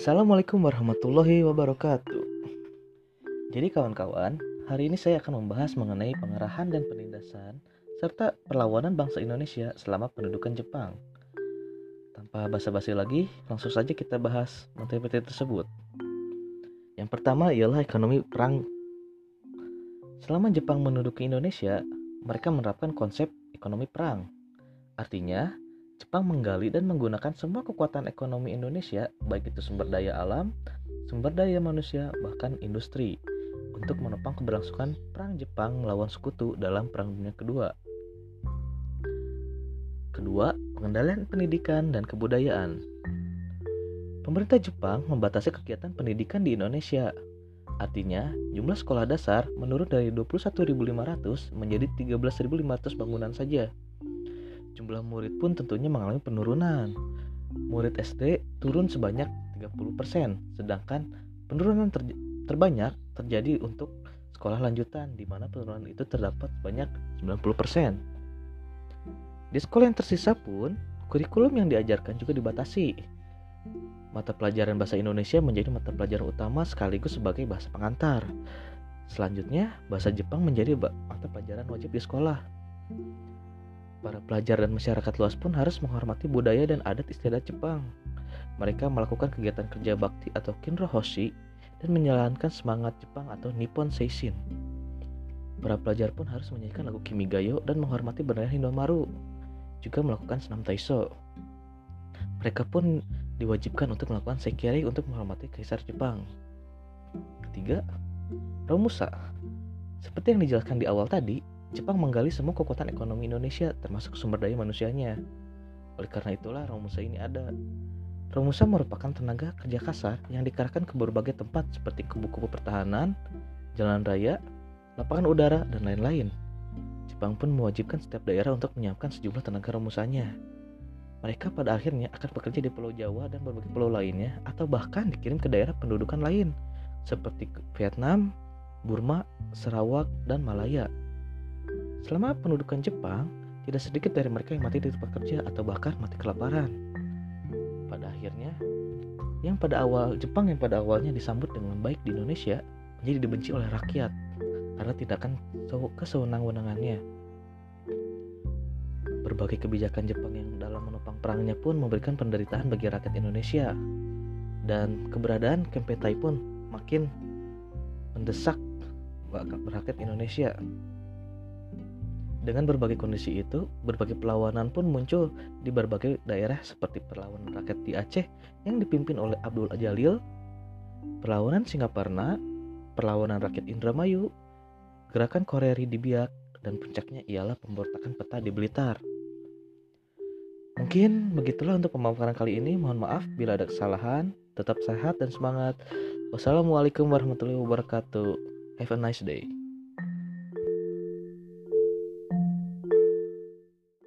Assalamualaikum warahmatullahi wabarakatuh. Jadi kawan-kawan, hari ini saya akan membahas mengenai pengerahan dan penindasan serta perlawanan bangsa Indonesia selama pendudukan Jepang. Tanpa basa-basi lagi, langsung saja kita bahas materi-materi tersebut. Yang pertama ialah ekonomi perang. Selama Jepang menduduki Indonesia, mereka menerapkan konsep ekonomi perang. Artinya, Jepang menggali dan menggunakan semua kekuatan ekonomi Indonesia, baik itu sumber daya alam, sumber daya manusia, bahkan industri, untuk menopang keberlangsungan perang Jepang melawan sekutu dalam Perang Dunia Kedua. Kedua, pengendalian pendidikan dan kebudayaan. Pemerintah Jepang membatasi kegiatan pendidikan di Indonesia. Artinya, jumlah sekolah dasar menurun dari 21.500 menjadi 13.500 bangunan saja jumlah murid pun tentunya mengalami penurunan. Murid SD turun sebanyak 30%, sedangkan penurunan ter terbanyak terjadi untuk sekolah lanjutan di mana penurunan itu terdapat sebanyak 90%. Di sekolah yang tersisa pun, kurikulum yang diajarkan juga dibatasi. Mata pelajaran bahasa Indonesia menjadi mata pelajaran utama sekaligus sebagai bahasa pengantar. Selanjutnya, bahasa Jepang menjadi mata pelajaran wajib di sekolah. Para pelajar dan masyarakat luas pun harus menghormati budaya dan adat istiadat Jepang. Mereka melakukan kegiatan kerja bakti atau kinrohoshi dan menjalankan semangat Jepang atau Nippon Seishin. Para pelajar pun harus menyanyikan lagu Kimigayo dan menghormati bendera Hindomaru. Juga melakukan senam Taiso. Mereka pun diwajibkan untuk melakukan sekiri untuk menghormati kaisar Jepang. Ketiga, Romusa. Seperti yang dijelaskan di awal tadi, Jepang menggali semua kekuatan ekonomi Indonesia termasuk sumber daya manusianya. Oleh karena itulah Romusa ini ada. Romusa merupakan tenaga kerja kasar yang dikerahkan ke berbagai tempat seperti kubu-kubu pertahanan, jalan raya, lapangan udara, dan lain-lain. Jepang pun mewajibkan setiap daerah untuk menyiapkan sejumlah tenaga romusanya. Mereka pada akhirnya akan bekerja di Pulau Jawa dan berbagai pulau lainnya atau bahkan dikirim ke daerah pendudukan lain seperti Vietnam, Burma, Sarawak, dan Malaya. Selama pendudukan Jepang, tidak sedikit dari mereka yang mati di tempat kerja atau bahkan mati kelaparan. Pada akhirnya, yang pada awal Jepang yang pada awalnya disambut dengan baik di Indonesia menjadi dibenci oleh rakyat karena tindakan kesewenang-wenangannya. Berbagai kebijakan Jepang yang dalam menopang perangnya pun memberikan penderitaan bagi rakyat Indonesia dan keberadaan Kempetai pun makin mendesak rakyat Indonesia. Dengan berbagai kondisi itu, berbagai perlawanan pun muncul di berbagai daerah seperti perlawanan rakyat di Aceh yang dipimpin oleh Abdul Jalil, perlawanan Singaparna, perlawanan rakyat Indramayu, gerakan Koreri di Biak, dan puncaknya ialah pemberontakan peta di Blitar. Mungkin begitulah untuk pemaparan kali ini. Mohon maaf bila ada kesalahan. Tetap sehat dan semangat. Wassalamualaikum warahmatullahi wabarakatuh. Have a nice day.